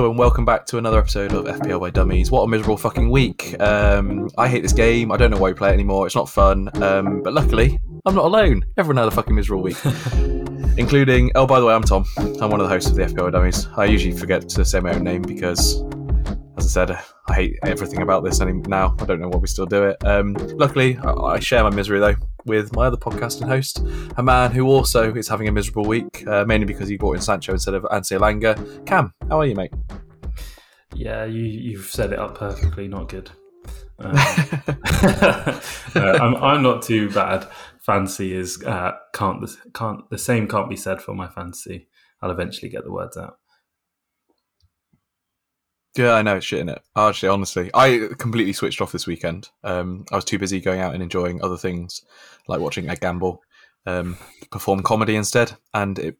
Hello and welcome back to another episode of FPL by Dummies. What a miserable fucking week. Um, I hate this game. I don't know why we play it anymore. It's not fun. Um, but luckily, I'm not alone. Everyone had a fucking miserable week. Including, oh, by the way, I'm Tom. I'm one of the hosts of the FPL by Dummies. I usually forget to say my own name because, as I said, I hate everything about this now. I don't know why we still do it. Um, luckily, I, I share my misery though with my other podcast and host, a man who also is having a miserable week, uh, mainly because he brought in Sancho instead of Anse Elanga. Cam, how are you, mate? Yeah, you, you've set it up perfectly. Not good. Um, uh, I'm, I'm not too bad. Fancy is uh, can't can't the same can't be said for my fancy. I'll eventually get the words out. Yeah, I know it's shit in it. Actually, honestly, I completely switched off this weekend. Um, I was too busy going out and enjoying other things, like watching Ed Gamble um, perform comedy instead, and it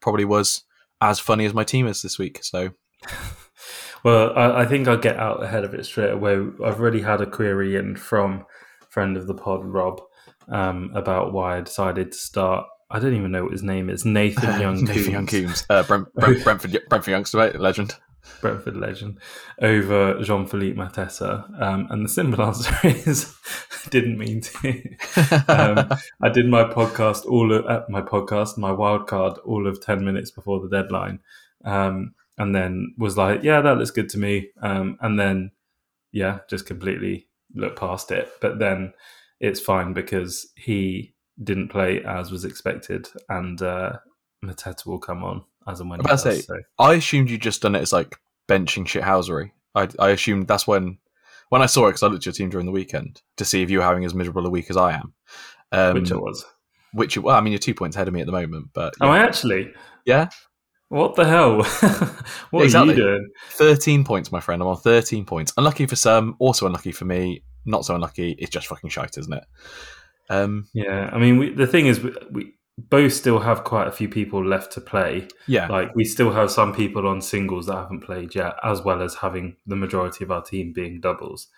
probably was as funny as my team is this week. So, well, I, I think I'll get out ahead of it straight away. I've already had a query in from friend of the pod, Rob, um, about why I decided to start. I don't even know what his name is. Nathan Young. Nathan Young Coombs. Uh, Brent, Brent, Brentford, Brentford youngster, legend. Brentford legend, over Jean Philippe Mateta? Um, and the simple answer is didn't mean to. um, I did my podcast all of, uh, my podcast, my wild card, all of ten minutes before the deadline, um, and then was like, "Yeah, that looks good to me." Um, and then, yeah, just completely looked past it. But then it's fine because he didn't play as was expected, and uh, Mateta will come on as and when. I, say, so. I assumed you just done it as like benching shithousery. I I assumed that's when when I saw it because I looked at your team during the weekend to see if you were having as miserable a week as I am. Um, which it was. Which well, I mean, you're two points ahead of me at the moment, but yeah. oh, actually, yeah. What the hell? what exactly. are you doing? Thirteen points, my friend. I'm on thirteen points. Unlucky for some, also unlucky for me. Not so unlucky. It's just fucking shite, isn't it? Um, yeah, I mean, we, the thing is, we, we both still have quite a few people left to play. Yeah. Like we still have some people on singles that haven't played yet, as well as having the majority of our team being doubles.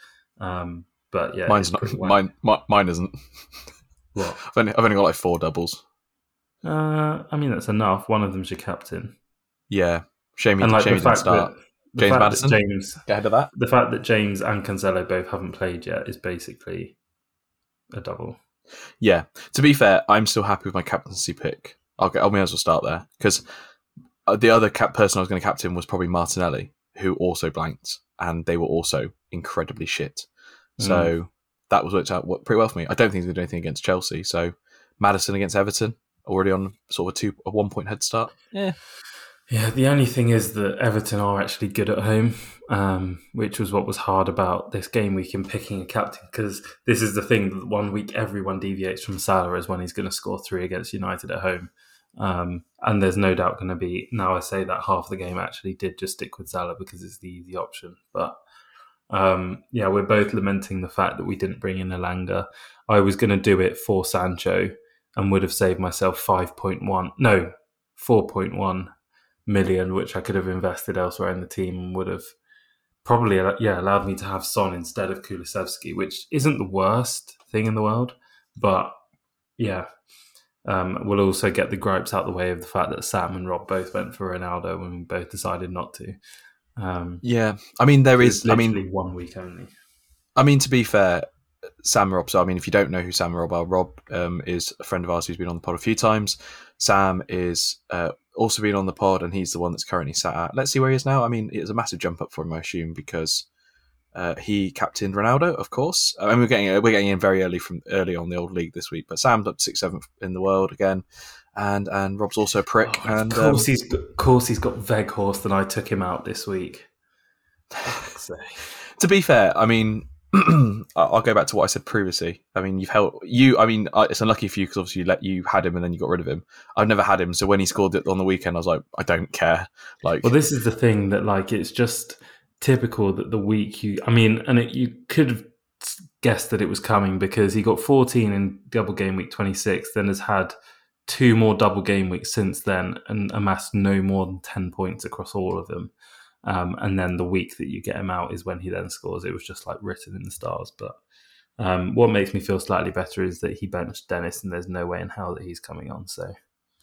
Um, but yeah, mine's not mine. Mine isn't. What? I've only, I've only got like four doubles. Uh, I mean that's enough. One of them's your captain. Yeah, shame. And like shame the fact start. That, James Maddison. James, get ahead of that. The fact that James and Cancelo both haven't played yet is basically a double. Yeah. To be fair, I'm still happy with my captaincy pick. I'll get. I may as well start there because uh, the other cap person I was going to captain was probably Martinelli, who also blanked, and they were also incredibly shit. So mm. that was worked out pretty well for me. I don't think he's going to do anything against Chelsea. So Maddison against Everton, already on sort of a two, a one point head start. Yeah. Yeah, the only thing is that Everton are actually good at home, um, which was what was hard about this game week in picking a captain. Because this is the thing that one week everyone deviates from Salah is when he's going to score three against United at home. Um, and there's no doubt going to be, now I say that half the game actually did just stick with Salah because it's the easy option. But um, yeah, we're both lamenting the fact that we didn't bring in Elanga. I was going to do it for Sancho and would have saved myself 5.1, no, 4.1 million, which I could have invested elsewhere in the team and would have probably yeah allowed me to have Son instead of Kulusevski, which isn't the worst thing in the world, but yeah. Um, we'll also get the gripes out the way of the fact that Sam and Rob both went for Ronaldo and we both decided not to. Um, yeah, I mean there is. I mean, one week only. I mean, to be fair, Sam Rob. So, I mean, if you don't know who Sam Rob are, Rob um, is a friend of ours who's been on the pod a few times. Sam is uh, also been on the pod, and he's the one that's currently sat at. Let's see where he is now. I mean, it's a massive jump up for him, I assume, because uh, he captained Ronaldo, of course. I mean, we're getting we're getting in very early from early on the old league this week, but Sam's up sixth, seventh in the world again, and and Rob's also a prick. Oh, and of course um, he's of course he's got Weghorst, and I took him out this week. to be fair, I mean, I'll go back to what I said previously. I mean, you've held you. I mean, uh, it's unlucky for you because obviously you let you had him and then you got rid of him. I've never had him, so when he scored it on the weekend, I was like, I don't care. Like, well, this is the thing that like it's just typical that the week you. I mean, and it, you could have guessed that it was coming because he got 14 in double game week 26, then has had two more double game weeks since then and amassed no more than 10 points across all of them. Um, and then the week that you get him out is when he then scores. It was just like written in the stars. But um, what makes me feel slightly better is that he benched Dennis, and there's no way in hell that he's coming on. So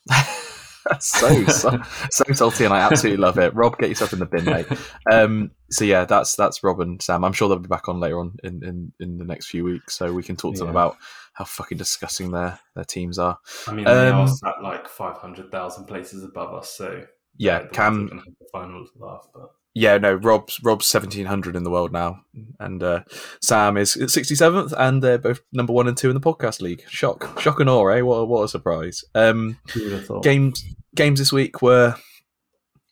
so, so so salty, and I absolutely love it. Rob, get yourself in the bin, mate. Um, so yeah, that's that's Rob and Sam. I'm sure they'll be back on later on in, in, in the next few weeks, so we can talk to them about how fucking disgusting their their teams are. I mean, they Um, are sat like 500,000 places above us, so Yeah, Cam- ones that are gonna have the final laugh, but Yeah, no, Rob's Rob's 1700 in the world now, and uh, Sam is 67th, and they're both number one and two in the podcast league. Shock, shock and awe, eh? What a, what a surprise. Um, who would have thought? games games this week were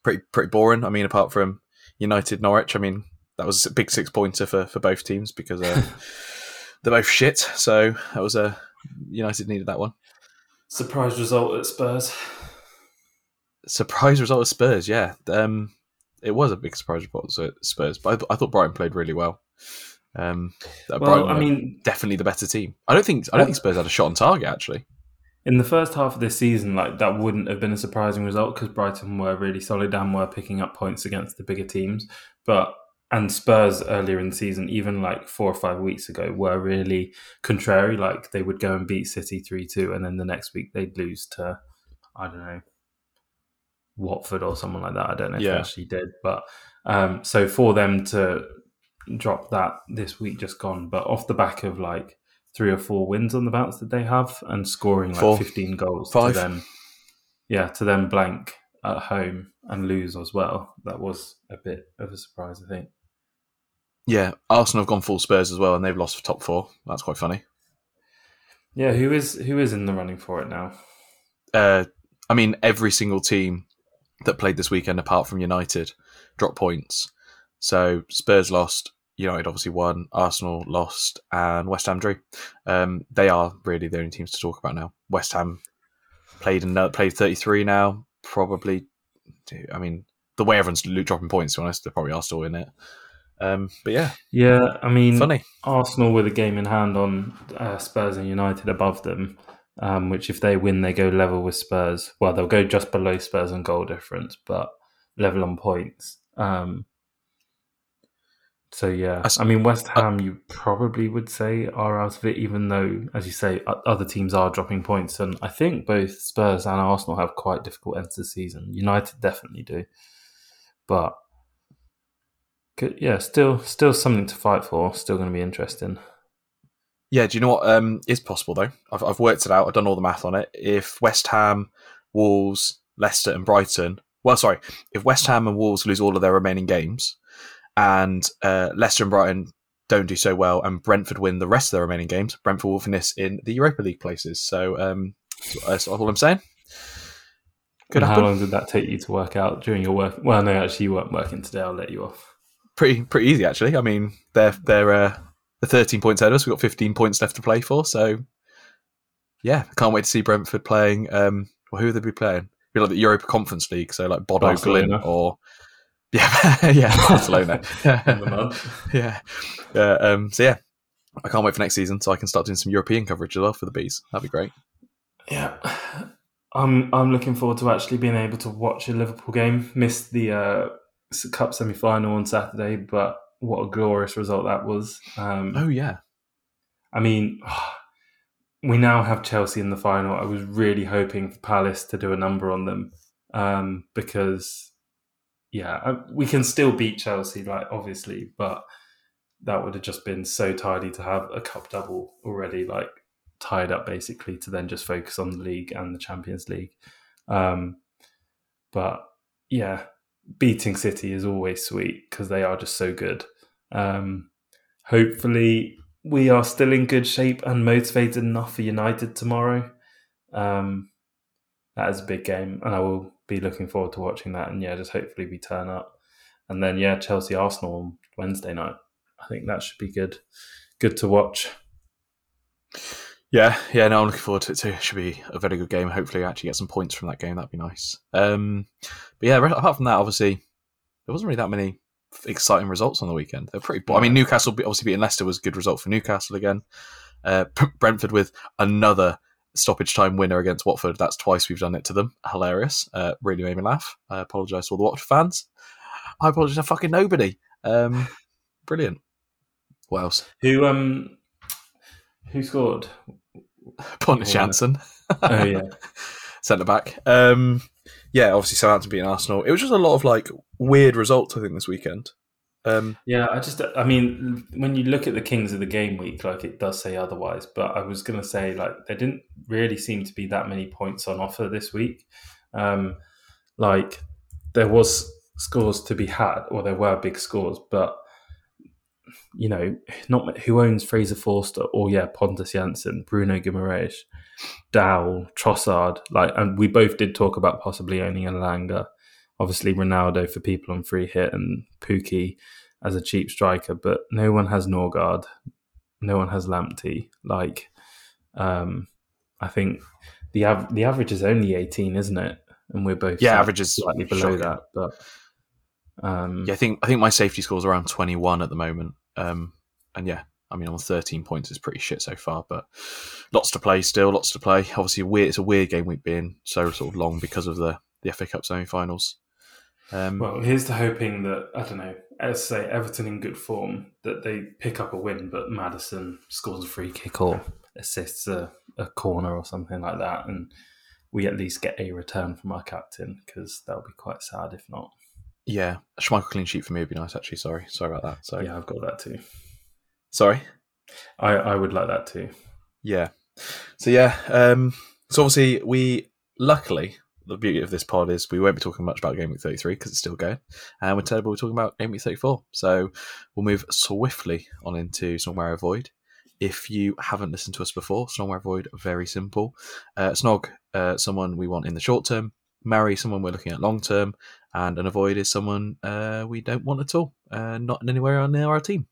pretty pretty boring. I mean, apart from United Norwich, I mean that was a big six pointer for, for both teams because uh, they're both shit. So that was a United needed that one. Surprise result at Spurs. Surprise result of Spurs, yeah. Um, it was a big surprise result at Spurs, but I, I thought Brighton played really well. Um, Well, Brighton I mean, definitely the better team. I don't think I don't think Spurs had a shot on target actually. in the first half of this season, like that wouldn't have been a surprising result because Brighton were really solid and were picking up points against the bigger teams. But and Spurs earlier in the season, even like four or five weeks ago, were really contrary. Like they would go and beat City three two, and then the next week they'd lose to I don't know Watford or someone like that. I don't know if Yeah. they actually did, but um, so for them to drop that this week just gone, but off the back of like three or four wins on the bounce that they have and scoring like Four. 15 goals Five. to them, yeah to them blank at home and lose as well that was a bit of a surprise i think Yeah, Arsenal have gone full Spurs as well, and they've lost for top four. That's quite funny. yeah who is who is in the running for it now Uh, I mean, every single team that played this weekend, apart from United, drop points. So Spurs lost, United obviously won, Arsenal lost, and West Ham drew. Um, they are really the only teams to talk about now. West Ham played another, played thirty three now. Probably, I mean, the way everyone's dropping points, to be honest, they probably are still in it. Um, but yeah, yeah i mean funny. arsenal with a game in hand on uh, spurs and united above them um, which if they win they go level with spurs well they'll go just below spurs on goal difference but level on points um, So yeah, I, mean West Ham, you probably would say are out of it, even though, as you say, other teams are dropping points, and I think both Spurs and Arsenal have quite difficult ends to the season. United definitely do, but yeah, still, still something to fight for. Still going to be interesting. Yeah, do you know what um, is possible though? I've, I've worked it out. I've done all the math on it. If West Ham, Wolves, Leicester, and Brighton, well, sorry, if West Ham and Wolves lose all of their remaining games, and uh, Leicester and Brighton don't do so well, and Brentford win the rest of their remaining games, Brentford will finish in the Europa League places. So um, that's all I'm saying. Could And how long did that take you to work out during your work? Well, no, actually, you weren't working today. I'll let you off. Pretty pretty easy actually. I mean, they're they're uh, the 13 points ahead of us. We've got 15 points left to play for. So yeah, can't wait to see Brentford playing. Um, well, who would they be playing? Be like the Europa Conference League, so like Bodo. Glimt or yeah, yeah, Barcelona. In the mud. yeah, yeah. Um, so yeah, I can't wait for next season so I can start doing some European coverage as well for the bees. That'd be great. Yeah, I'm I'm looking forward to actually being able to watch a Liverpool game. Missed the uh, cup semi final on Saturday, but what a glorious result that was. Um, Oh yeah, I mean, we now have Chelsea in the final. I was really hoping for Palace to do a number on them um, because, yeah, we can still beat Chelsea, like obviously, but that would have just been so tidy to have a cup double already, like tied up basically, to then just focus on the league and the Champions League. Um, but yeah, beating City is always sweet because they are just so good. Um, hopefully, we are still in good shape and motivated enough for United tomorrow. Um, that is a big game, and I will be looking forward to watching that. And yeah, just hopefully we turn up, and then yeah, Chelsea Arsenal on Wednesday night. I think that should be good. Good to watch. Yeah, yeah. No, I'm looking forward to it too. It should be a very good game. Hopefully, I actually get some points from that game. That'd be nice. Um, but yeah, apart from that, obviously, there wasn't really that many exciting results on the weekend. They're pretty. I mean, Newcastle obviously beating Leicester was a good result for Newcastle again. Uh, Brentford with another stoppage time winner against Watford. That's twice we've done it to them. Hilarious. Uh, really made me laugh. I apologise to all the Watford fans. I apologise to fucking nobody. Um, brilliant. What else? Who um, who scored? Pontus Yeah. Jansson. Oh yeah, centre back. Um, yeah, obviously Southampton beating Arsenal. It was just a lot of like weird results. I think this weekend. Um, yeah, I just, I mean, when you look at the Kings of the Game Week, like it does say otherwise, but I was going to say, like, there didn't really seem to be that many points on offer this week. Um, like, there was scores to be had, or there were big scores, but you know, not who owns Fraser Forster or yeah, Pontus Jansson, Bruno Guimaraes, Dow, Trossard, like, and we both did talk about possibly owning Elanga. Obviously, Ronaldo for people on free hit and Pukki as a cheap striker, but no one has Norgaard, no one has Lamptey. Like, um, I think the av- the average is only eighteen, isn't it? And we're both yeah, average is slightly below shocking. that, but um, yeah, I think I think my safety score is around twenty one at the moment. Um, and yeah, I mean, on thirteen points is pretty shit so far, but lots to play still, lots to play. Obviously, weird. It's a weird game week being so sort of long because of the the FA Cup semi-finals. Um, Well, here's to hoping that I don't know. Let's say Everton in good form that they pick up a win, but Maddison scores a free kick or assists a, a corner or something like that, and we at least get a return from our captain because that would be quite sad if not. Yeah, a Schmeichel clean sheet for me would be nice. Actually, sorry, sorry about that. So Yeah, I've got that too. sorry. I, I would like that too. Yeah. So yeah. Um, so obviously we luckily the beauty of this pod is we won't be talking much about Game Week 33 because it's still going, and We're be talking about Game Week 34. So we'll move swiftly on into Snogmare Void. If you haven't listened to us before, Snogmare Void very simple. Uh, Snog, uh, someone we want in the short term. Marry someone we're looking at long term, and an avoid is someone uh, we don't want at all, uh, not in anywhere near our team.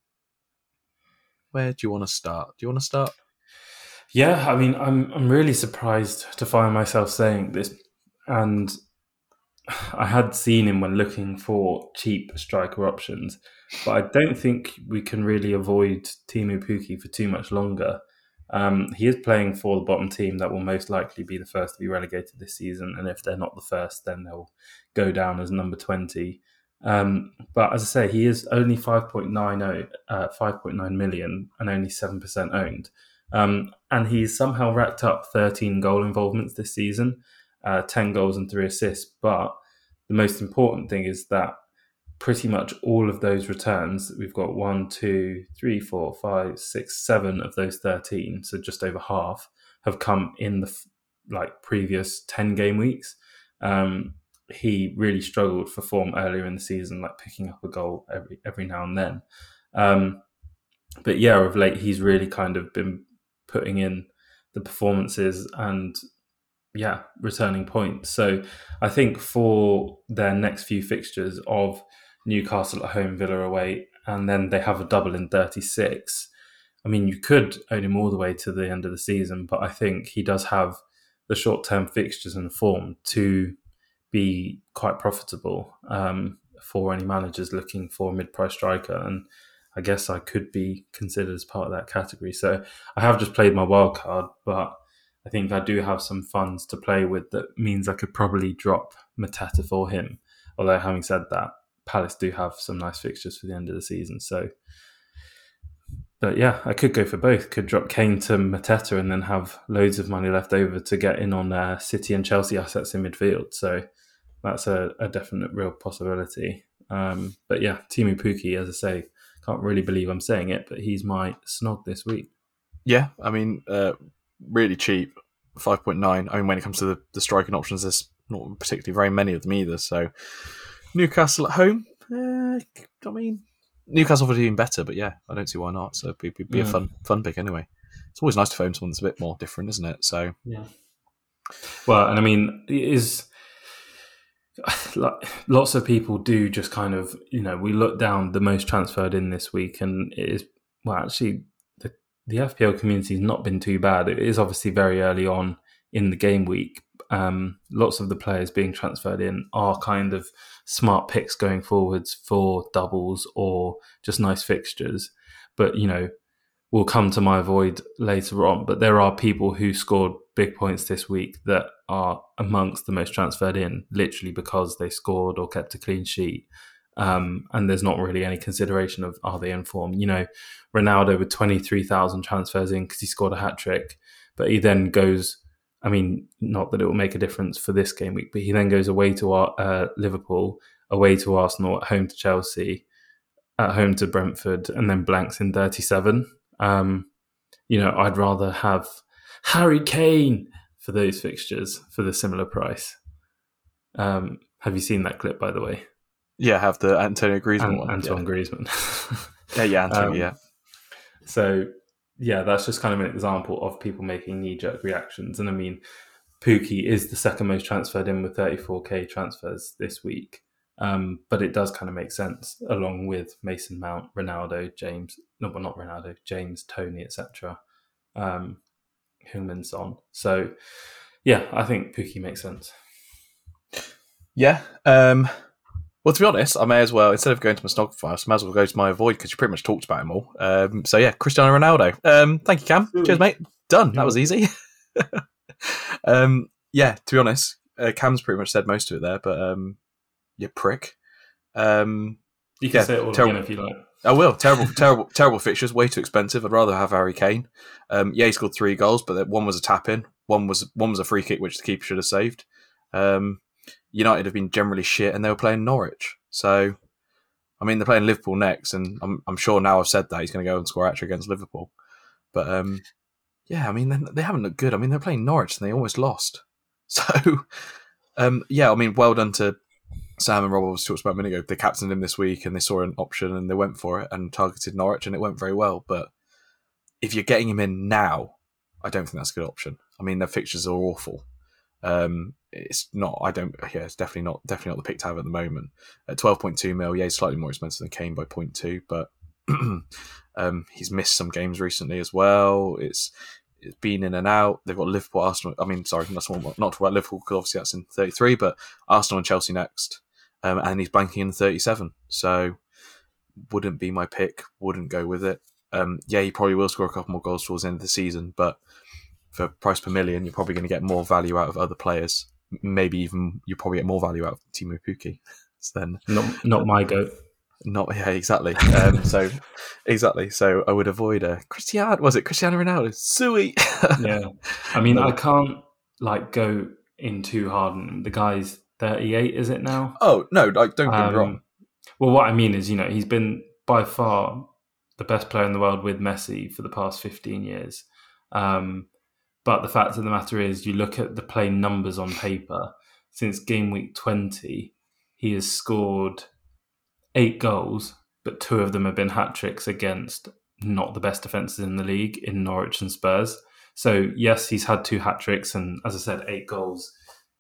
Where do you want to start? Do you want to start? Yeah, I mean, I'm I'm really surprised to find myself saying this, and I had seen him when looking for cheap striker options, but I don't think we can really avoid Teemu Pukki for too much longer. Um, he is playing for the bottom team that will most likely be the first to be relegated this season, and if they're not the first, then they'll go down as number twenty. Um, but as I say, he is only 5.90, uh, 5.9 million and only 7% owned. Um, and he's somehow racked up 13 goal involvements this season, uh, 10 goals and three assists. But the most important thing is that pretty much all of those returns, we've got one, two, three, four, five, six, seven of those 13, so just over half, have come in the like previous 10 game weeks. Um, he really struggled for form earlier in the season, like picking up a goal every every now and then. Um, but yeah, of late he's really kind of been putting in the performances and yeah, returning points. So I think for their next few fixtures of Newcastle at home, Villa away, and then they have a double in 36. I mean, you could own him all the way to the end of the season, but I think he does have the short term fixtures and form to be quite profitable um, for any managers looking for a mid price striker. And I guess I could be considered as part of that category. So I have just played my wild card, but I think I do have some funds to play with that means I could probably drop Mateta for him. Although, having said that, Palace do have some nice fixtures for the end of the season. So, but yeah, I could go for both. Could drop Kane to Mateta and then have loads of money left over to get in on uh, City and Chelsea assets in midfield. So that's a, a definite real possibility. Um, but yeah, Teemu Pukki, as I say, can't really believe I'm saying it, but he's my snog this week. Yeah, I mean, uh, really cheap, five point nine. I mean, when it comes to the, the striking options, there's not particularly very many of them either. So Newcastle at home, uh, I mean, Newcastle would be even better, but yeah, I don't see why not. So it'd be, be a Mm. fun fun pick anyway. It's always nice to phone someone that's a bit more different, isn't it? So Yeah. Well, and I mean, it is like lots of people do just kind of you know we look down the most transferred in this week, and it is well actually the the FPL community has not been too bad. It is obviously very early on in the game week. Um, lots of the players being transferred in are kind of smart picks going forwards for doubles or just nice fixtures. But you know, we'll come to my void later on. But there are people who scored big points this week that are amongst the most transferred in, literally because they scored or kept a clean sheet. Um, and there's not really any consideration of are they in form. You know, Ronaldo with 23,000 transfers in because he scored a hat trick, but he then goes I mean, not that it will make a difference for this game week, but he then goes away to uh, Liverpool, away to Arsenal, at home to Chelsea, at home to Brentford, and then blanks in 37. Um, you know, I'd rather have Harry Kane for those fixtures for the similar price. Um, have you seen that clip, by the way? Yeah, have the Antonio Griezmann An- one. Antoine yeah. Griezmann. yeah, yeah, Antonio, um, yeah. So, yeah, that's just kind of an example of people making knee jerk reactions. And I mean, Pukki is the second most transferred in with 34k transfers this week. Um, but it does kind of make sense along with Mason Mount, Ronaldo, James, no, well, not Ronaldo, James, Toney, etc. Um, Son. So, yeah, I think Pukki makes sense. Yeah. Um, well, to be honest, I may as well instead of going to my snog files, I may as well go to my avoid because you pretty much talked about him all. Um, so yeah, Cristiano Ronaldo. Um, thank you, Cam. Cheers, mate. Done. That was easy. um, yeah, to be honest, uh, Cam's pretty much said most of it there, but um, you prick. Um, you can yeah, say it all again if you like. I will. Terrible, terrible, terrible fixtures. Way too expensive. I'd rather have Harry Kane. Um, yeah, he scored three goals, but one was a tap in. One was one was a free kick, which the keeper should have saved. Um, United have been generally shit, and they were playing Norwich. So, I mean, they're playing Liverpool next, and I'm, I'm sure now I've said that he's going to go and score actually against Liverpool. But um, yeah, I mean, they, haven't looked good. I mean, they're playing Norwich, and they almost lost. So, um, yeah, I mean, well done to Sam and Rob was talked about a minute ago. They captained him this week, and they saw an option, and they went for it and targeted Norwich, and it went very well. But if you're getting him in now, I don't think that's a good option. I mean, their fixtures are awful. Um, it's not. I don't. Yeah, it's definitely not. Definitely not the pick to have at the moment. At twelve point two mil, yeah, he's slightly more expensive than Kane by 0.2, but um, he's missed some games recently as well. It's it's been in and out. They've got Liverpool, Arsenal. I mean, sorry, not not talk about Liverpool because obviously that's in thirty three, but Arsenal and Chelsea next, um, and he's banking in thirty seven. So wouldn't be my pick. Wouldn't go with it. Um, yeah, he probably will score a couple more goals towards the end of the season, but for price per million, you're probably going to get more value out of other players. Maybe even you probably get more value out of Teemu Pukki than not not my goat. Not yeah, exactly. Um, so exactly. So I would avoid a Cristiano. Was it Cristiano Ronaldo? Sweet. yeah, I mean, no. I can't like go in too hard. And the guy's thirty-eight, is it now? Oh no, like, don't get um, me wrong. Well, what I mean is, you know, he's been by far the best player in the world with Messi for the past fifteen years. Um, but the fact of the matter is, you look at the plain numbers on paper. Since game week 20, he has scored eight goals, but two of them have been hat tricks against not the best defences in the league in Norwich and Spurs. So, yes, he's had two hat tricks, and as I said, eight goals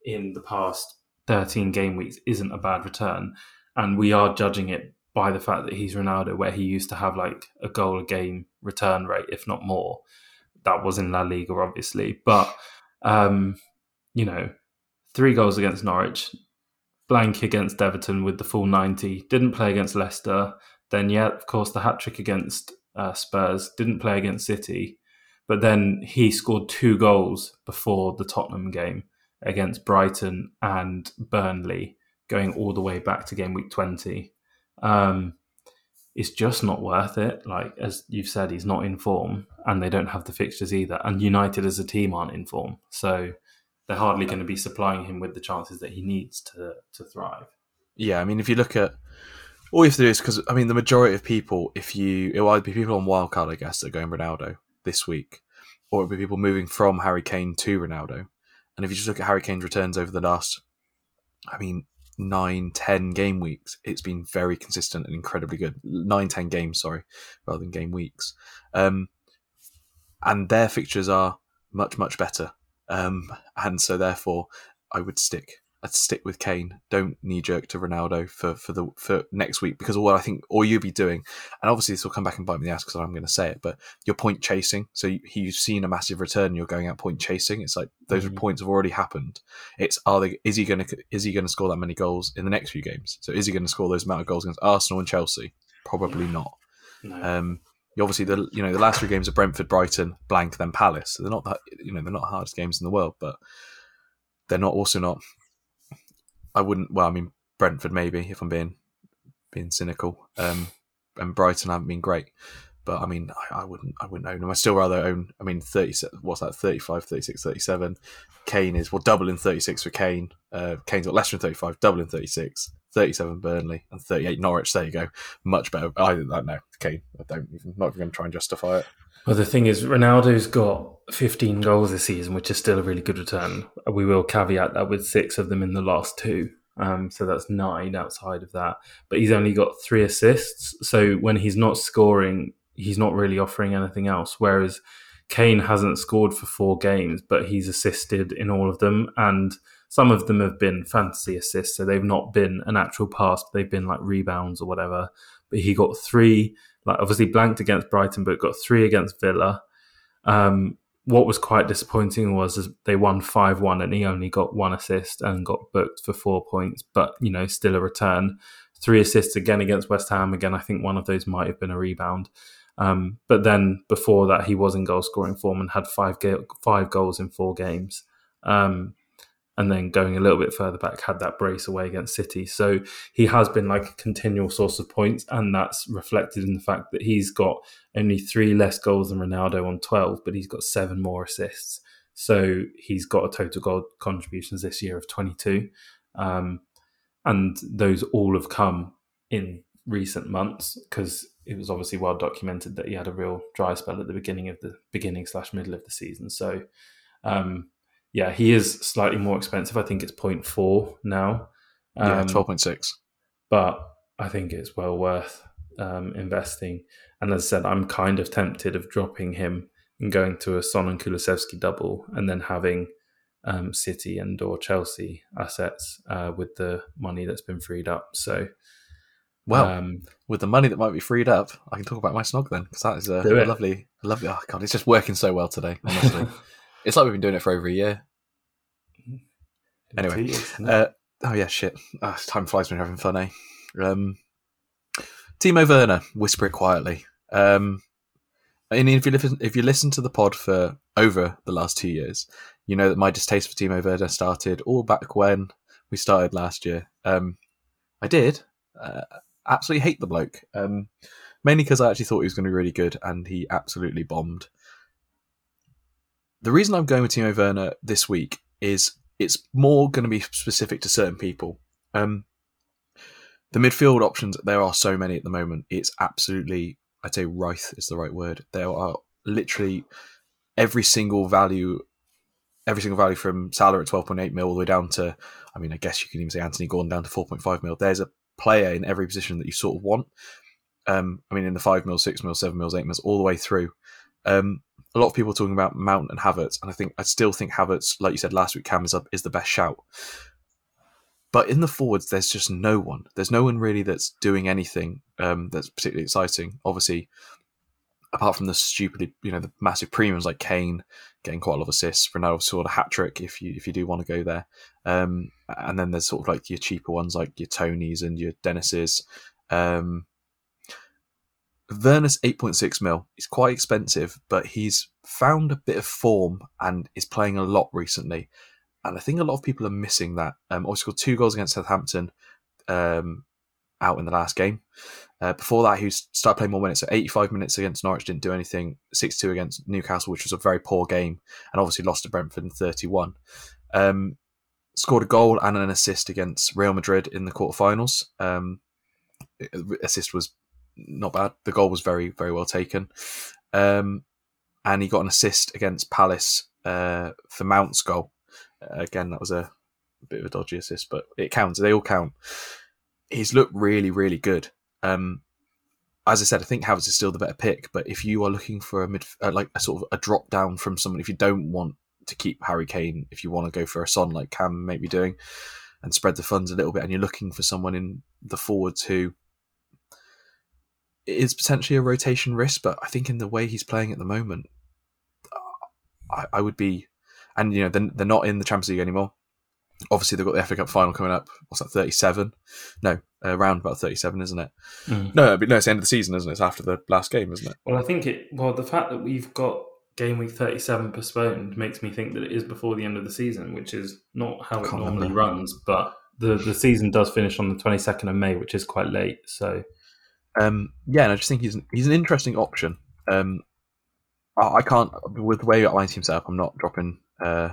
in the past 13 game weeks isn't a bad return. And we are judging it by the fact that he's Ronaldo, where he used to have like a goal a game return rate, if not more that was in La Liga, obviously. But um, you know, three goals against Norwich, blank against Everton with the full ninety. Didn't play against Leicester. Then, yeah, of course, the hat trick against uh, Spurs. Didn't play against City, but then he scored two goals before the Tottenham game against Brighton and Burnley, going all the way back to game week twenty. Um, it's just not worth it. Like as you've said, he's not in form, and they don't have the fixtures either. And United as a team aren't in form, so they're hardly going to be supplying him with the chances that he needs to to thrive. Yeah, I mean, if you look at all you have to do is because I mean, the majority of people, if you it either be people on wildcard, I guess, that are going Ronaldo this week, or it'll be people moving from Harry Kane to Ronaldo. And if you just look at Harry Kane's returns over the last, I mean, nine, ten game weeks, it's been very consistent and incredibly good. Nine, ten games, sorry, rather than game weeks. Um, and their fixtures are much, much better. Um, and so therefore, I would stick I'd stick with Kane. Don't knee jerk to Ronaldo for for the for next week because all I think all you'll be doing, and obviously this will come back and bite me in the ass because I'm going to say it, but you're point chasing. So you, you've seen a massive return, you're going out point chasing. It's like those mm-hmm. points have already happened. It's are they is he going to is he going to score that many goals in the next few games? So is he going to score those amount of goals against Arsenal and Chelsea? Probably not. No. Um, obviously the you know the last three games are Brentford, Brighton, blank, then Palace. So they're not that you know they're not the hardest games in the world, but they're not also not I wouldn't. Well, I mean Brentford maybe if I'm being being cynical. Um, and Brighton haven't been great, but I mean, I, I, wouldn't, I wouldn't own him. I still rather own. I mean, thirty. What's that? 35, 36, 37. Kane is well, double in thirty six for Kane. Uh, Kane's got less than thirty five, double in 36. 37 Burnley and 38 Norwich. There you go. Much better. I don't know. Kane. I don't even. Not even going to try and justify it. Well, the thing is, Ronaldo's got 15 goals this season, which is still a really good return. We will caveat that with six of them in the last two. Um, so that's nine outside of that. But he's only got three assists. So when he's not scoring, he's not really offering anything else. Whereas Kane hasn't scored for four games, but he's assisted in all of them. And some of them have been fantasy assists. So they've not been an actual pass, they've been like rebounds or whatever. But he got three, like obviously blanked against Brighton, but got three against Villa. Um, what was quite disappointing was they won 5 1 and he only got one assist and got booked for four points, but, you know, still a return. Three assists again against West Ham. Again, I think one of those might have been a rebound. Um, but then before that, he was in goal scoring form and had five, ga- five goals in four games. Um, and then going a little bit further back, had that brace away against City. So he has been like a continual source of points, and that's reflected in the fact that he's got only three less goals than Ronaldo on 12, but he's got seven more assists. So he's got a total goal contributions this year of 22. Um, and those all have come in recent months because it was obviously well documented that he had a real dry spell at the beginning of the beginning slash middle of the season. So, um, yeah, he is slightly more expensive. I think it's 0.4 now. Um, yeah, 12.6. But I think it's well worth um, investing. And as I said, I'm kind of tempted of dropping him and going to a Son and Kulusevski double and then having um, City and or Chelsea assets uh, with the money that's been freed up. So, well, um, with the money that might be freed up, I can talk about my snog then because that is a, a lovely, lovely. Oh god, it's just working so well today. Honestly, it's like we've been doing it for over a year. Anyway, uh, oh yeah, shit. Oh, time flies when you're having fun, eh? Um, Timo Werner, whisper it quietly. Um, and if you listen, if you listen to the pod for over the last two years, you know that my distaste for Timo Werner started all back when we started last year. Um, I did uh, absolutely hate the bloke, um, mainly because I actually thought he was going to be really good, and he absolutely bombed. The reason I'm going with Timo Werner this week is it's more going to be specific to certain people. Um, the midfield options, there are so many at the moment. It's absolutely, I'd say, rife is the right word. There are literally every single value, every single value from Salah at 12.8 mil all the way down to, I mean, I guess you can even say Anthony Gordon down to 4.5 mil. There's a player in every position that you sort of want. Um, I mean, in the 5 mil, 6 mil, 7 mils, 8 mils, all the way through. Um, a lot of people talking about Mount and Havertz, and I think I still think Havertz, like you said last week, Cam is up is the best shout. But in the forwards, there's just no one. There's no one really that's doing anything um, that's particularly exciting. Obviously, apart from the stupidly, you know, the massive premiums like Kane getting quite a lot of assists, Ronaldo sort of hat trick if you if you do want to go there. Um, and then there's sort of like your cheaper ones like your Toneys and your Dennis's. Um, Werner's 8.6 mil. He's quite expensive, but he's found a bit of form and is playing a lot recently. And I think a lot of people are missing that. Um, also got two goals against Southampton um, out in the last game. Uh, before that, he started playing more minutes. So 85 minutes against Norwich didn't do anything. 6 2 against Newcastle, which was a very poor game, and obviously lost to Brentford in 31. Um, scored a goal and an assist against Real Madrid in the quarterfinals. Um, assist was not bad. The goal was very, very well taken. Um, and he got an assist against Palace uh, for Mount's goal. Uh, again, that was a, a, bit of a dodgy assist, but it counts. They all count. He's looked really, really good. Um, as I said, I think Havertz is still the better pick. But if you are looking for a mid, uh, like a sort of a drop down from someone, if you don't want to keep Harry Kane, if you want to go for a Son like Cam may be doing, and spread the funds a little bit, and you're looking for someone in the forwards who is potentially a rotation risk, but I think in the way he's playing at the moment, I, I would be, and you know they're, they're not in the Champions League anymore. Obviously, they've got the FA Cup final coming up. What's that? Thirty-seven? No, around about thirty-seven, isn't it? Mm. No, but no, it's the end of the season, isn't it? It's after the last game, isn't it? Well, I think it. Well, the fact that we've got game week 37 postponed makes me think that it is before the end of the season, which is not how it normally remember. runs. But the, the season does finish on the 22nd of May, which is quite late. So Um, yeah, and I just think he's he's an interesting option. Um, I, I can't with the way team's set up. I'm not dropping uh,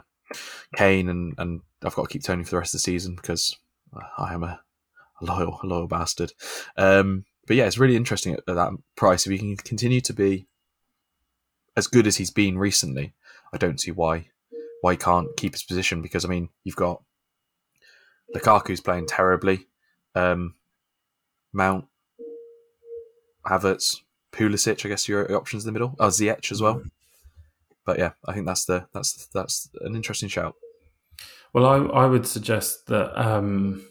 Kane, and, and I've got to keep Toney for the rest of the season because I am a, a loyal a loyal bastard. Um, but yeah, it's really interesting at, at that price. If he can continue to be as good as he's been recently, I don't see why why he can't keep his position. Because I mean, you've got Lukaku's playing terribly, um, Mount, Havertz, Pulisic. I guess your options in the middle. Oh, Ziyech as well. But yeah, I think that's the that's that's an interesting shout. Well, I I would suggest that. Um,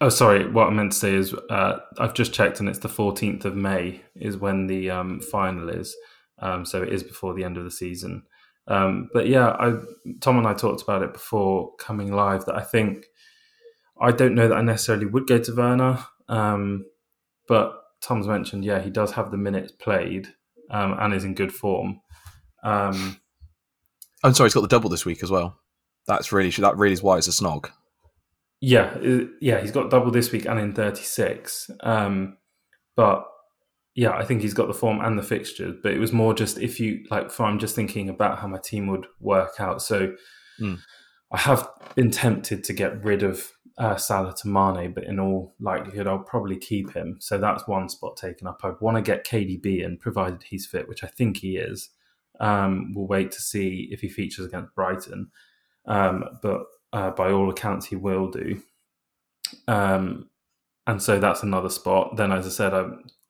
oh, sorry. What I meant to say is uh, I've just checked, and it's the fourteenth of May is when the um, final is. Um, so it is before the end of the season. Um, but yeah, I, Tom and I talked about it before coming live that I think I don't know that I necessarily would go to Werner, um, but Tom's mentioned, yeah, he does have the minutes played um, and is in good form. Um, I'm sorry, he's got the double this week as well. That's really that really is why it's a snog. Yeah, yeah, he's got double this week and in 36. Um, but yeah, I think he's got the form and the fixtures. But it was more just if you like, for I'm just thinking about how my team would work out. So mm. I have been tempted to get rid of uh, Salah to Mane, but in all likelihood, I'll probably keep him. So that's one spot taken up. I want to get KDB in, provided he's fit, which I think he is. Um, we'll wait to see if he features against Brighton, um, but uh, by all accounts, he will do. Um, and so that's another spot. Then, as I said, I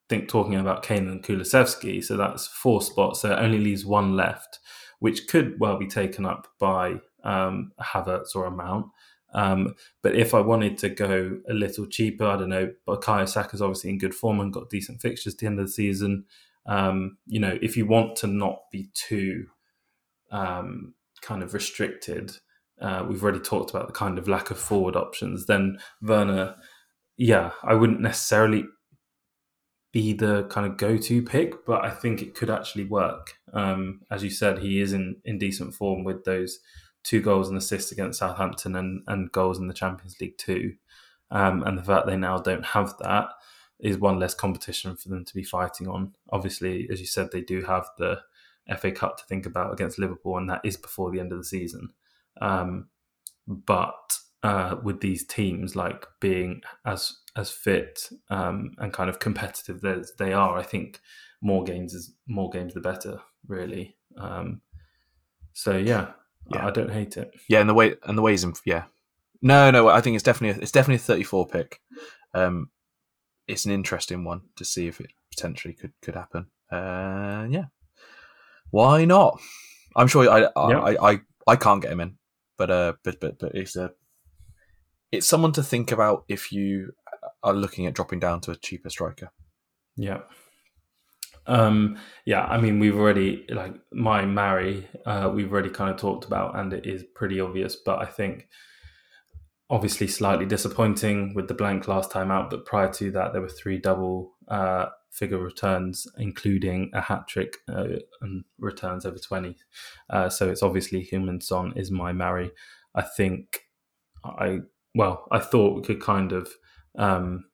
think talking about Kane and Kulusevski, so that's four spots. So it only leaves one left, which could well be taken up by um, Havertz or a Mount. Um, but if I wanted to go a little cheaper, I don't know, Bukayo Saka's obviously in good form and got decent fixtures at the end of the season. Um, you know, if you want to not be too um, kind of restricted, uh, we've already talked about the kind of lack of forward options, then Werner, yeah, I wouldn't necessarily be the kind of go-to pick, but I think it could actually work. Um, as you said, he is in, in decent form with those two goals and assists against Southampton and, and goals in the Champions League too. Um, and the fact they now don't have that is one less competition for them to be fighting on. Obviously, as you said, they do have the FA Cup to think about against Liverpool, and that is before the end of the season. Um, but uh, with these teams like being as as fit um, and kind of competitive as they are, I think more games is more games the better, really. Um, so yeah, yeah, I don't hate it. Yeah, and the way and the ways in yeah, no, no, I think it's definitely a, it's definitely a 34 pick. Um, it's an interesting one to see if it potentially could could happen. Uh, yeah, why not? I'm sure I I, yeah. I, I, I can't get him in, but uh, but but but it's a it's someone to think about if you are looking at dropping down to a cheaper striker. Yeah. Um, yeah, I mean, we've already like my Mari, uh, we've already kind of talked about, and it is pretty obvious. But I think obviously slightly disappointing with the blank last time out. But prior to that, there were three double uh, figure returns, including a hat trick uh, and returns over twenty. Uh, so it's obviously Heung-min Son is my Mari. I think I well, I thought we could kind of um,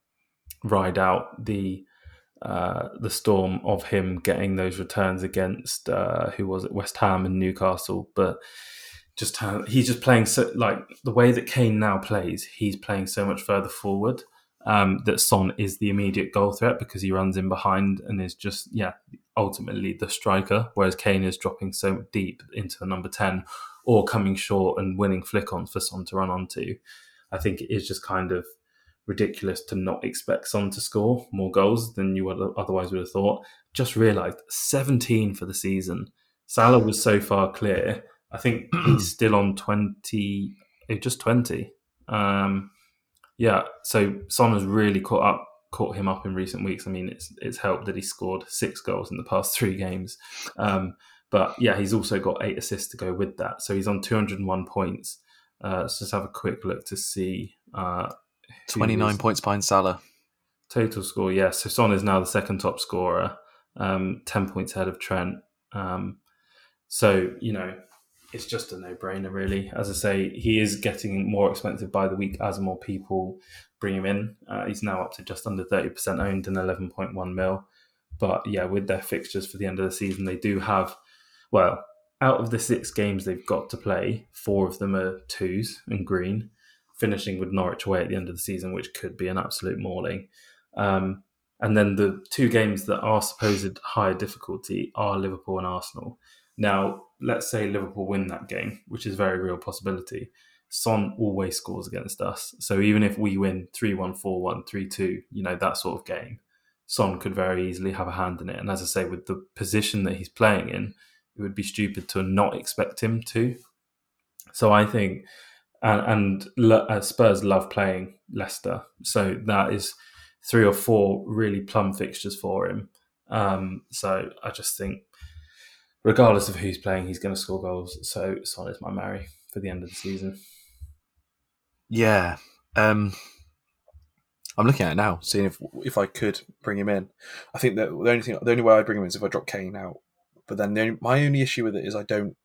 ride out the uh, the storm of him getting those returns against uh, who was it West Ham and Newcastle, but just how, he's just playing so like the way that Kane now plays, he's playing so much further forward. Um, that Son is the immediate goal threat because he runs in behind and is just yeah ultimately the striker, whereas Kane is dropping so deep into the number ten or coming short and winning flick ons for Son to run onto. I think it is just kind of ridiculous to not expect Son to score more goals than you would otherwise would have thought. Just realised 17 for the season. Salah was so far clear. I think he's still on 20, eh, just 20. Um, yeah, so Son has really caught up, caught him up in recent weeks. I mean, it's it's helped that he scored six goals in the past three games. Um, but yeah, he's also got eight assists to go with that. So he's on 201 points. Uh, let's just have a quick look to see uh, 29 points behind Salah. Total score, yes. So Son is now the second top scorer, um, 10 points ahead of Trent. Um, so, you know, it's just a no-brainer, really. As I say, he is getting more expensive by the week as more people bring him in. Uh, he's now up to just under thirty percent owned and eleven point one mil. But yeah, with their fixtures for the end of the season, they do have well out of the six games they've got to play, four of them are twos and green, finishing with Norwich away at the end of the season, which could be an absolute mauling. Um, and then the two games that are supposed higher difficulty are Liverpool and Arsenal. Now, let's say Liverpool win that game, which is a very real possibility. Son always scores against us. So even if we win 3 1, 4 1, 3 2, you know, that sort of game, Son could very easily have a hand in it. And as I say, with the position that he's playing in, it would be stupid to not expect him to. So I think, and, and uh, Spurs love playing Leicester, so that is three or four really plum fixtures for him. Um, so I just think, regardless of who's playing, he's going to score goals. So Son is my marry for the end of the season. Yeah, um, I'm looking at it now, seeing if if I could bring him in. I think that the only thing, the only way I bring him in is if I drop Kane out but then the only, my only issue with it is I don't.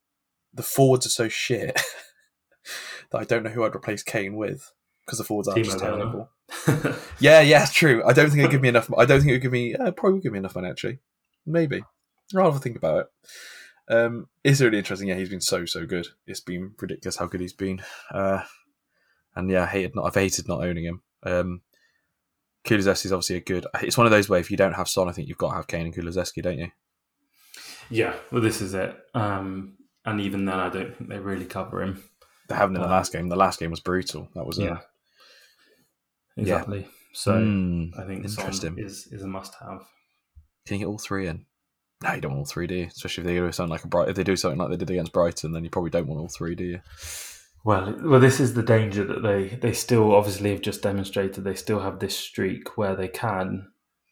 The forwards are so shit that I don't know who I'd replace Kane with because the forwards are just terrible. yeah, yeah, true. I don't think it'd give me enough. I don't think it would give me. Uh, probably would give me enough money actually. Maybe. I'll have a think about it. Um, it's really interesting. Yeah, he's been so so good. It's been ridiculous how good he's been. Uh, and yeah, I hated not. I've hated not owning him. Um, Kulusevski is obviously a good. It's one of those where if you don't have Son, I think you've got to have Kane and Kulusevski, don't you? Yeah, well, this is it. Um, and even then, I don't think they really cover him. Haven't in the last game. The last game was brutal. That was yeah, a, exactly. Yeah. So mm, I think Son is is a must have. Can you get all three in? No, you don't want all three, do you? Especially if they do something like a bright. If they do something like they did against Brighton, then you probably don't want all three, do you? Well, well, this is the danger that they they still obviously have just demonstrated. They still have this streak where they can,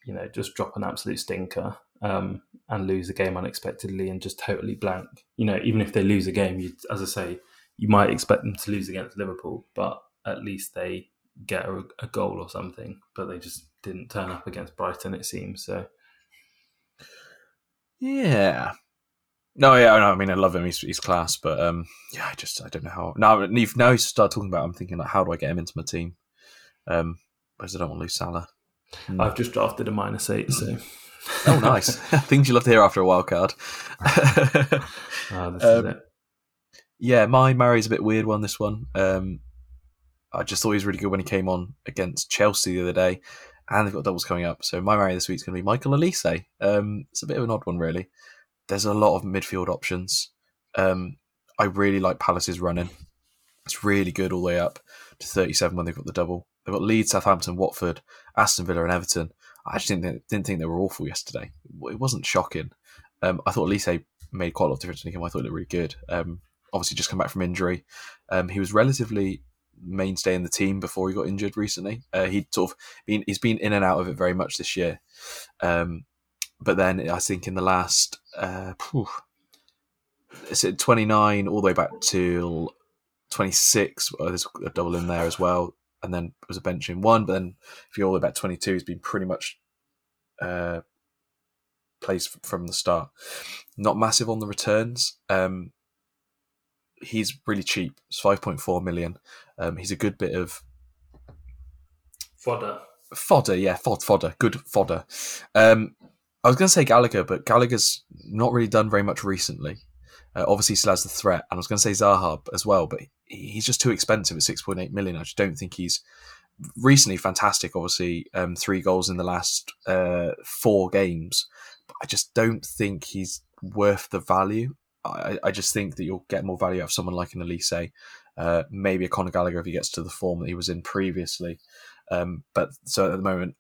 you know, just drop an absolute stinker um, and lose a game unexpectedly and just totally blank. You know, even if they lose a game, you, as I say, you might expect them to lose against Liverpool, but at least they get a, a goal or something. But they just didn't turn up against Brighton, it seems. So, yeah. No, yeah, no, I mean, I love him. He's, he's class, but um, yeah, I just I don't know how now. Now he's start talking about. It, I'm thinking like, how do I get him into my team? Um, because I don't want to lose Salah. I've just drafted a minus eight, so oh, nice. Things you love to hear after a wild card. oh, um, yeah, my Mary's a bit weird one. This one, um, I just thought he was really good when he came on against Chelsea the other day, and they've got doubles coming up. So my Mary this week's going to be Michael Olise. Um, it's a bit of an odd one, really. There's a lot of midfield options. Um, I really like Palace's running. It's really good all the way up to 37 when they've got the double. They've got Leeds, Southampton, Watford, Aston Villa, and Everton. I actually didn't, didn't think they were awful yesterday. It wasn't shocking. Um, I thought Olise made quite a lot of difference in the game. I thought it looked really good. Um, obviously, just come back from injury. Um, he was relatively mainstay in the team before he got injured recently. Uh, he'd sort of been he's been in and out of it very much this year. Um, but then I think in the last uh, is it 29 all the way back to 26. Oh, there's a double in there as well and then was a bench in one. But then if you're all about 22, he's been pretty much uh, from the start. Not massive on the returns. Um, he's really cheap. It's 5.4 million. Um, he's a good bit of fodder. Fodder, yeah, fod, fodder, good fodder. Um, I was going to say Gallagher, but Gallagher's not really done very much recently. Uh, obviously, still has the threat, and I was going to say Zaha as well, but he's just too expensive at 6.8 million. I just don't think he's recently fantastic. Obviously, um, three goals in the last uh, four games, but I just don't think he's worth the value. I, I just think that you'll get more value out of someone like an Olise, uh, maybe a Conor Gallagher if he gets to the form that he was in previously. Um, but so at the moment,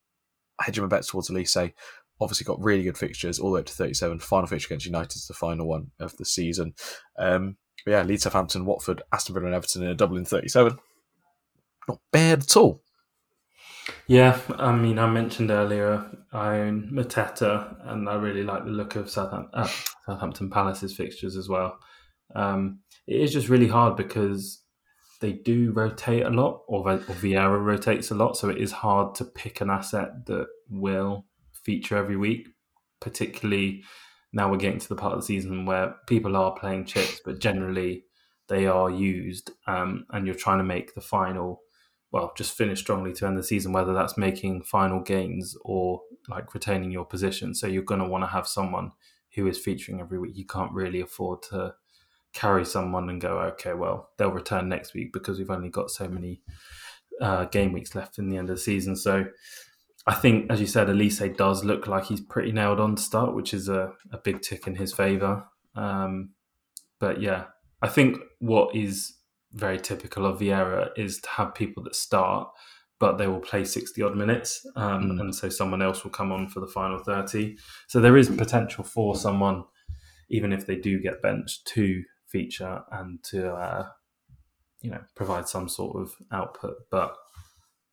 hedging my bets towards Olise obviously got really good fixtures all the way up to 37. Final fixture against United is the final one of the season. Um, yeah, Leeds, Southampton, Watford, Aston Villa, and Everton in a double in 37. Not bad at all. Yeah, I mean, I mentioned earlier I own Mateta, and I really like the look of Southampton, uh, Southampton Palace's fixtures as well. Um, it is just really hard because they do rotate a lot, or, or Vieira rotates a lot, so it is hard to pick an asset that will feature every week, particularly now we're getting to the part of the season where people are playing chips, but generally they are used, um, and you're trying to make the final, well, just finish strongly to end the season, whether that's making final gains or like retaining your position. So you're going to want to have someone who is featuring every week. You can't really afford to carry someone and go, okay, well, they'll return next week because we've only got so many uh, game weeks left in the end of the season. So I think, as you said, Olise does look like he's pretty nailed on to start, which is a, a big tick in his favour. Um, but yeah, I think what is very typical of Vieira is to have people that start, but they will play 60 odd minutes. Um, mm. And so someone else will come on for the final 30. So there is potential for someone, even if they do get benched, to feature and to, uh, you know, provide some sort of output. But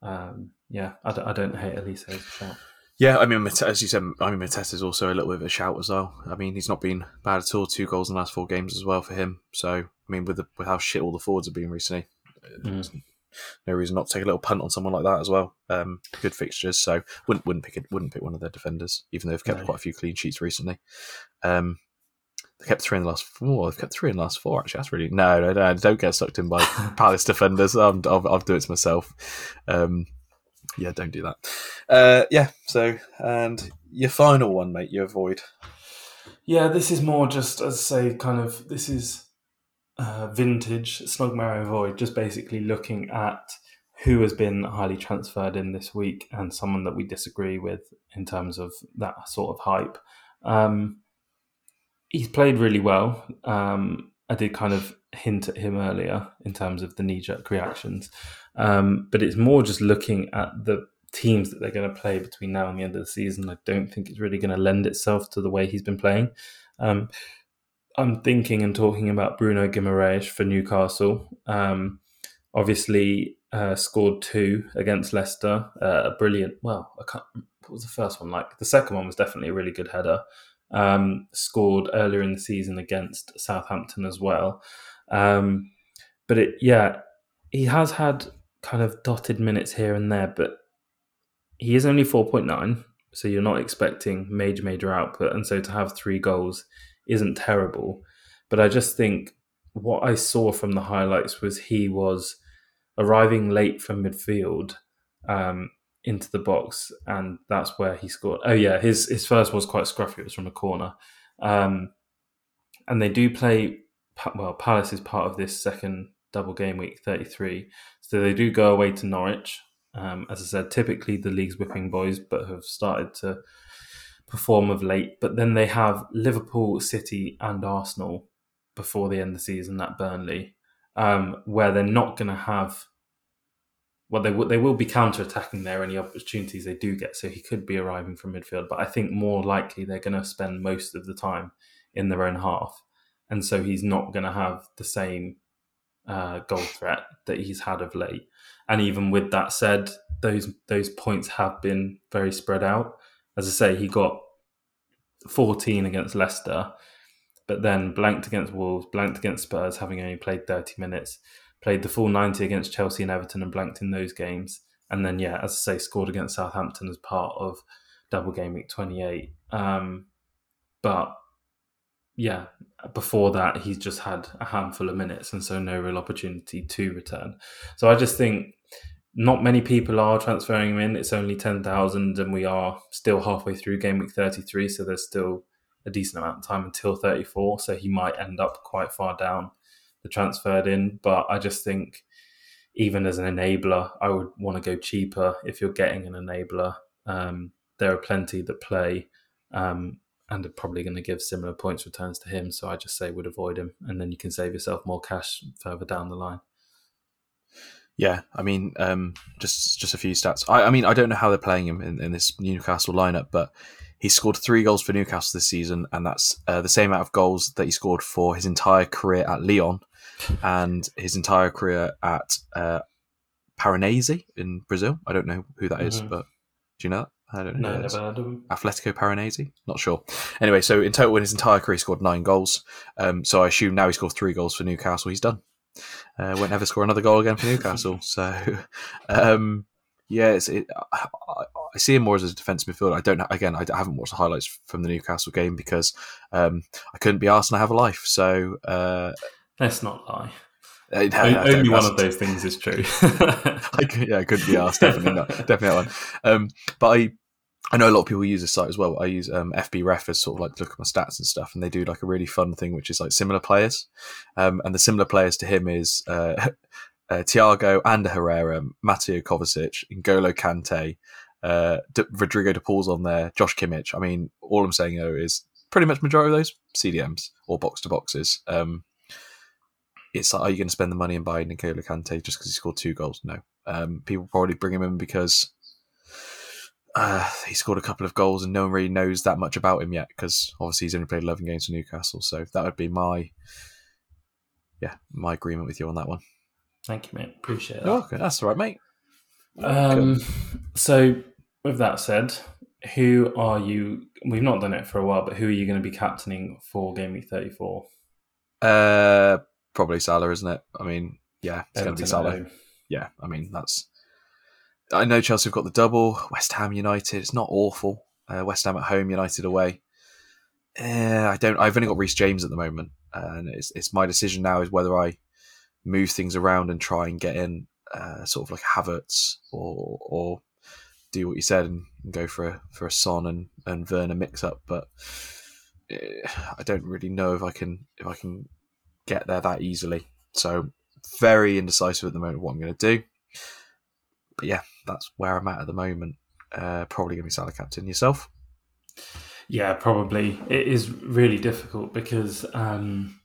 um, yeah, I d- I don't hate Olise's shout. Yeah, I mean, as you said, I mean, Mateta is also a little bit of a shout as well. I mean, he's not been bad at all. Two goals in the last four games as well for him. So, I mean, with, the, with how shit all the forwards have been recently, mm. no reason not to take a little punt on someone like that as well. Um, good fixtures, so wouldn't wouldn't pick it, wouldn't pick one of their defenders, even though they've kept no. quite a few clean sheets recently. Um, they kept three in the last four. They've kept three in the last four. Actually, that's really no, no, no. Don't get sucked in by Palace defenders. I'll, I'll, I'll do it to myself. Um, yeah, don't do that. Uh, yeah. So, and your final one, mate, you avoid. Yeah, this is more just as I say, kind of. This is uh, vintage Snug Void, just basically looking at who has been highly transferred in this week and someone that we disagree with in terms of that sort of hype. Um, he's played really well. Um, I did kind of hint at him earlier in terms of the knee jerk reactions. Um, but it's more just looking at the teams that they're going to play between now and the end of the season. I don't think it's really going to lend itself to the way he's been playing. Um, I'm thinking and talking about Bruno Guimaraes for Newcastle. Um, obviously, uh, scored two against Leicester. Uh, a brilliant. Well, I can't. What was the first one like? The second one was definitely a really good header. Um, scored earlier in the season against Southampton as well. Um, but it, yeah, he has had kind of dotted minutes here and there, but he is only 4.9, so you're not expecting major, major output. And so to have three goals isn't terrible. But I just think what I saw from the highlights was he was arriving late from midfield um, into the box, and that's where he scored. Oh yeah, his his first was quite scruffy. It was from a corner, um, and they do play well. Palace is part of this second double game week 33. So they do go away to Norwich. Um, as I said, typically the league's whipping boys, but have started to perform of late. But then they have Liverpool, City, and Arsenal before the end of the season at Burnley, um, where they're not going to have. Well, they will, they will be counter attacking there any opportunities they do get. So he could be arriving from midfield, but I think more likely they're going to spend most of the time in their own half, and so he's not going to have the same uh, goal threat that he's had of late. And even with that said, those those points have been very spread out. As I say, he got 14 against Leicester, but then blanked against Wolves, blanked against Spurs, having only played 30 minutes, played the full 90 against Chelsea and Everton and blanked in those games. And then, yeah, as I say, scored against Southampton as part of double game week 28. Um, but yeah, before that, he's just had a handful of minutes and so no real opportunity to return. So I just think not many people are transferring him in. It's only 10,000 and we are still halfway through game week 33. So there's still a decent amount of time until 34. So he might end up quite far down the transferred in. But I just think even as an enabler, I would want to go cheaper if you're getting an enabler. Um, there are plenty that play. Um, and are probably going to give similar points returns to him. So I just say would avoid him, and then you can save yourself more cash further down the line. Yeah, I mean, um, just just a few stats. I, I, mean, I don't know how they're playing him in, in, this Newcastle lineup, but he scored three goals for Newcastle this season, and that's uh, the same amount of goals that he scored for his entire career at Lyon and his entire career at uh, Paranaense in Brazil. I don't know who that is, mm-hmm. but do you know that? I don't know. No, never heard of him. Atletico Paranaense? Not sure. Anyway, so in total, in his entire career, he scored nine goals. Um, so I assume now he scored three goals for Newcastle. He's done. Uh, won't ever score another goal again for Newcastle. so, um, yeah, it's, it, I, I, see him more as a defensive midfielder. I don't again. I haven't watched the highlights from the Newcastle game because um, I couldn't be asked and I have a life. So uh, let's not lie. Uh, no, Only one of those things is true. I, yeah, I couldn't be asked. Definitely not. Definitely not one. Um, but I, I know a lot of people use this site as well. I use um, FB Ref as sort of like look at my stats and stuff, and they do like a really fun thing, which is like similar players. Um, and the similar players to him is uh, uh, Thiago Ander Herrera, Mateo Kovacic, N'Golo Kante, uh, D- Rodrigo De Paul's on there, Josh Kimmich. I mean, all I'm saying though is pretty much majority of those CDMs or box to boxes. Um, it's like, are you going to spend the money and buy N'Golo Kante just because he scored two goals? No. Um, people probably bring him in because uh, he scored a couple of goals and no one really knows that much about him yet because obviously he's only played 11 games for Newcastle. So that would be my, yeah, my agreement with you on that one. Thank you, mate. Appreciate that. Okay, that's all right, mate. Um, so, with that said, who are you? We've not done it for a while, but who are you going to be captaining for game week 34? Uh, probably Salah, isn't it? I mean, yeah, it's going to be Salah. Yeah, I mean that's. I know Chelsea have got the double. West Ham United. It's not awful. Uh, West Ham at home, United away. Eh, I don't. I've only got Reece James at the moment, and it's it's my decision now is whether I move things around and try and get in uh, sort of like Havertz or or do what you said and, and go for a for a Son and and Werner mix up. But eh, I don't really know if I can if I can get there that easily. So very indecisive at the moment what I'm going to do. But yeah, that's where I'm at at the moment. Uh, probably going to be Salah captain yourself. Yeah, probably. It is really difficult because um,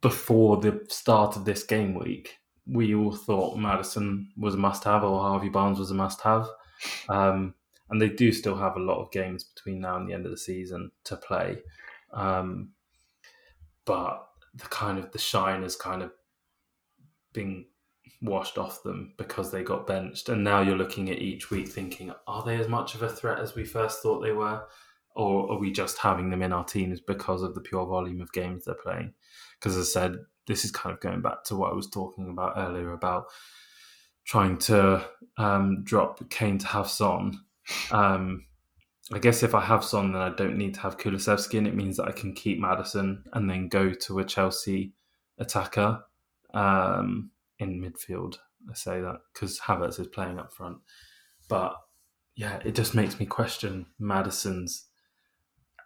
before the start of this game week, we all thought Maddison was a must have or Harvey Barnes was a must have. Um, and they do still have a lot of games between now and the end of the season to play. Um, but the kind of the shine has kind of been washed off them because they got benched. And now you're looking at each week thinking, are they as much of a threat as we first thought they were? Or are we just having them in our teams because of the pure volume of games they're playing? Because as I said, this is kind of going back to what I was talking about earlier about trying to um, drop Kane to have Son. Um, I guess if I have Son, then I don't need to have Kulusevski, and it means that I can keep Maddison and then go to a Chelsea attacker um, in midfield. I say that because Havertz is playing up front, but yeah, it just makes me question Maddison's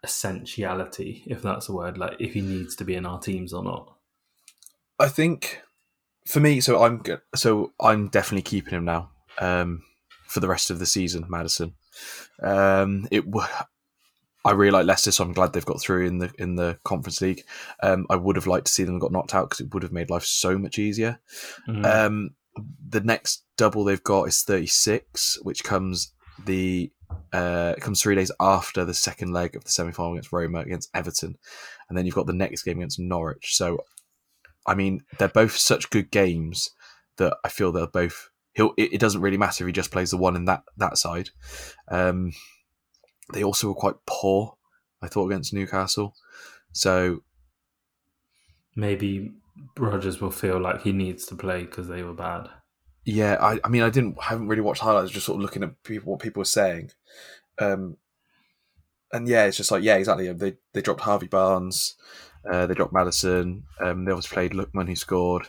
essentiality, if that's a word, like if he needs to be in our teams or not. I think for me, so I'm good. So I'm definitely keeping him now um, for the rest of the season, Maddison. Um, it I really like Leicester, so I'm glad they've got through in the in the Conference League. Um, I would have liked to see them got knocked out because it would have made life so much easier. Mm. Um, the next double they've got is 36, which comes the uh, comes three days after the second leg of the semi final against Roma against Everton, and then you've got the next game against Norwich. So, I mean, they're both such good games that I feel they're both. He'll. It, it doesn't really matter if he just plays the one in that that side. Um, they also were quite poor, I thought, against Newcastle. So Maybe Rodgers will feel like he needs to play because they were bad. Yeah, I, I mean, I didn't, I haven't really watched highlights, just sort of looking at people, what people were saying. Um, and yeah, it's just like, yeah, exactly. They they dropped Harvey Barnes, uh, they dropped Maddison, um, they obviously played Lookman who scored.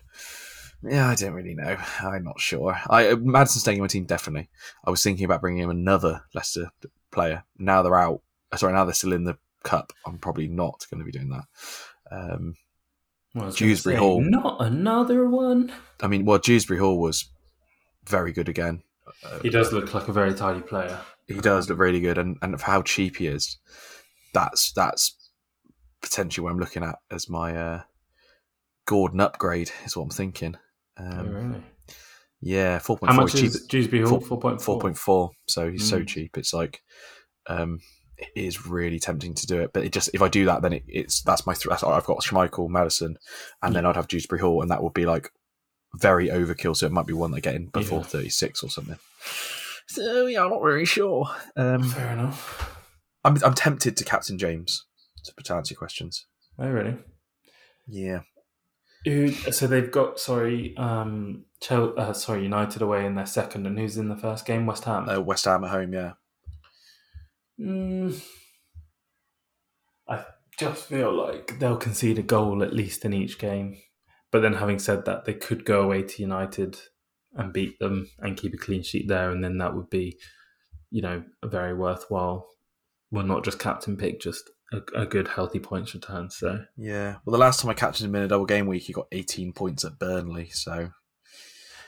Yeah, I don't really know. I'm not sure. I uh, Maddison staying in my team definitely. I was thinking about bringing him another Leicester player. Now they're out. uh, Sorry, now they're still in the cup. I'm probably not going to be doing that. Um, Well, I was gonna Dewsbury say, Hall. Not another one. I mean, well, Dewsbury Hall was very good again. Uh, He does look like a very tidy player. he does look really good, and, and for how cheap he is, that's that's potentially what I'm looking at as my uh, Gordon upgrade. Is what I'm thinking. Um, Oh, really? Yeah, four point four. point How much is cheap. is Dewsbury Hall? Four point Four four. point four. So he's so Mm. cheap. It's like, um, it is really tempting to do it. But it just if I do that, then it, it's that's my. Th- I've got Schmeichel, Maddison, and then I'd have Dewsbury Hall, and that would be like very overkill. So it might be one that get in before Yeah. thirty six or something. So yeah, I'm not really sure. Um, Fair enough. I'm I'm tempted to captain James to to answer your questions. Oh, really? Yeah, Who, so they've got sorry, um, Chel- uh, sorry, United away in their second, and who's in the first game? West Ham. Uh, West Ham at home, yeah. Mm, I just feel like they'll concede a goal at least in each game. But then, having said that, they could go away to United and beat them and keep a clean sheet there, and then that would be, you know, a very worthwhile. Well, not just captain pick, just a, a good healthy points return. So Yeah. Well, the last time I captained him in a double game week, he got 18 points at Burnley. So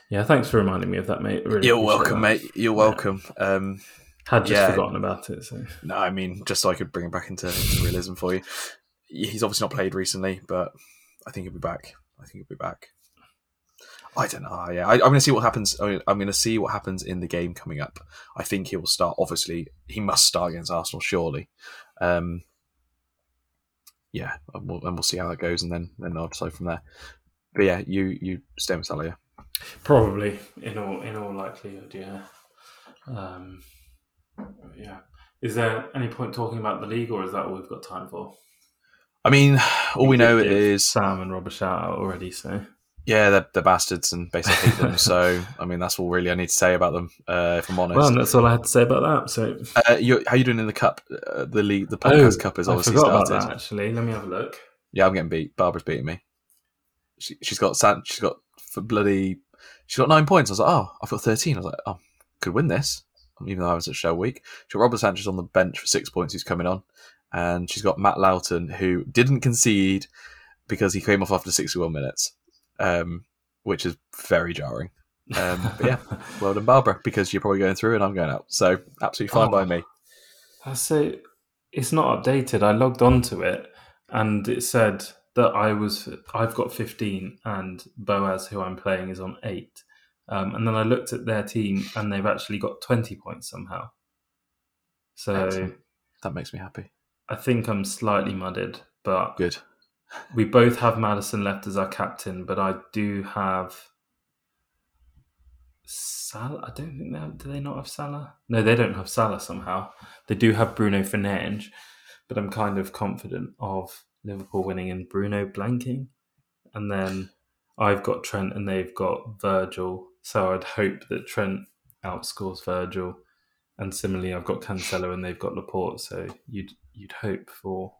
yeah, thanks for reminding me of that, mate. Really you're welcome, that. mate. You're welcome. Um, Had just Yeah. forgotten about it. So no, I mean, just so I could bring him back into, realism for you. He's obviously not played recently, but I think he'll be back. I think he'll be back. I don't know. Yeah, I, I'm going to see what happens. I mean, I'm going to see what happens in the game coming up. I think he will start. Obviously, he must start against Arsenal, surely. Um, yeah, and we'll, and we'll see how that goes, and then then I'll decide from there. But yeah, you you stay with Salah. yeah? Probably, in all in all likelihood, yeah. Um, yeah. Is there any point talking about the league, or is that all we've got time for? I mean, all we know is Sam and Rob a shout out already. So yeah, they're, they're bastards and basically them. so I mean, that's all really I need to say about them. Uh, if I'm honest. well, that's all I had to say about that. So Uh, you, how you doing in the cup? Uh, the league, the podcast cup is Oh, I obviously forgot started. about that. Actually, let me have a look. Yeah, I'm getting beat. Barbara's beating me. She, she's got San, she's got for bloody, she's got nine points. I was like, oh, I've got thirteen. I was like, oh, could win this, even though I was at Shell week. She's got Robert Sanchez on the bench for six points. Who's coming on, and she's got Matt Lowton who didn't concede because he came off after 61 minutes, um, which is very jarring. Um, yeah, well done, Barbara, because you're probably going through and I'm going out. So absolutely fine Oh. by me. So it's not updated. I logged onto it, and it said that I was I've got 15, and Boaz, who I'm playing, is on eight. Um, and then I looked at their team, and they've actually got 20 points somehow. So Excellent. That makes me happy. I think I'm slightly mudded, but Good. We both have Maddison left as our captain, but I do have Salah. I don't think they have, do they not have Salah? No, they don't have Salah somehow. They do have Bruno Fernandes, but I'm kind of confident of Liverpool winning and Bruno blanking. And then I've got Trent and they've got Virgil, so I'd hope that Trent outscores Virgil. And similarly, I've got Cancelo and they've got Laporte, so you'd you'd hope for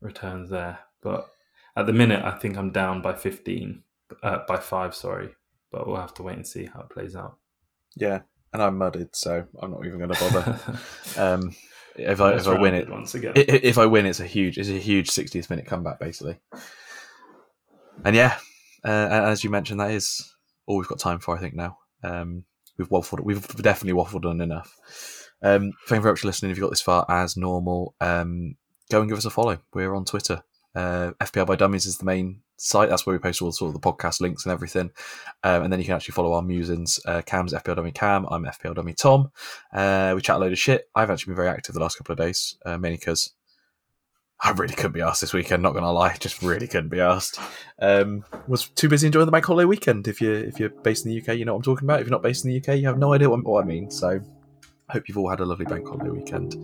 returns there. But at the minute, I think I'm down by 15, uh, by five, sorry. But we'll have to wait and see how it plays out. Yeah, and I'm mudded, so I'm not even going to bother. um, if I if I win it, once again. i- i- if I win, it's a huge it's a huge 60th minute comeback basically. And yeah, uh, as you mentioned, that is all we've got time for. I think now. Um, we've waffled. We've definitely waffled on enough. Um, thank you very much for listening. If you got this far, as normal, um, go and give us a follow. We're on Twitter. Uh, FPL by Dummies is the main site. That's where we post all sort of the podcast links and everything. Um, and then you can actually follow our musings. Uh, Cam's FPL Dummy Cam. I'm FPL Dummy Tom. Uh, we chat a load of shit. I've actually been very active the last couple of days, uh, mainly because I really couldn't be asked this weekend. Not gonna lie, just really couldn't be asked. Um, was too busy enjoying the bank holiday weekend. If you if you're based in the UK, you know what I'm talking about. If you're not based in the UK, you have no idea what, what I mean. So, hope you've all had a lovely bank holiday weekend,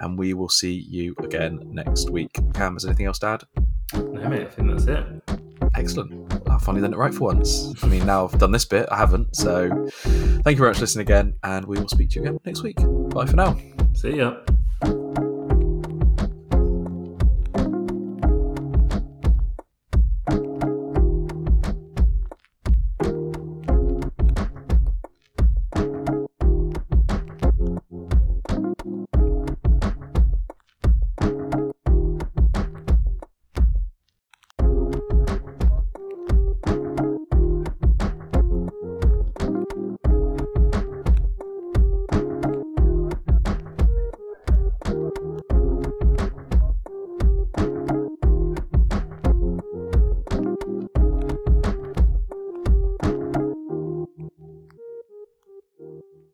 and we will see you again next week. Cam, is anything else to add? No, mate, I think that's it. Excellent. I finally done it right for once. I mean, now I've done this bit, I haven't. So, thank you very much for listening again, and we will speak to you again next week. Bye for now. See ya.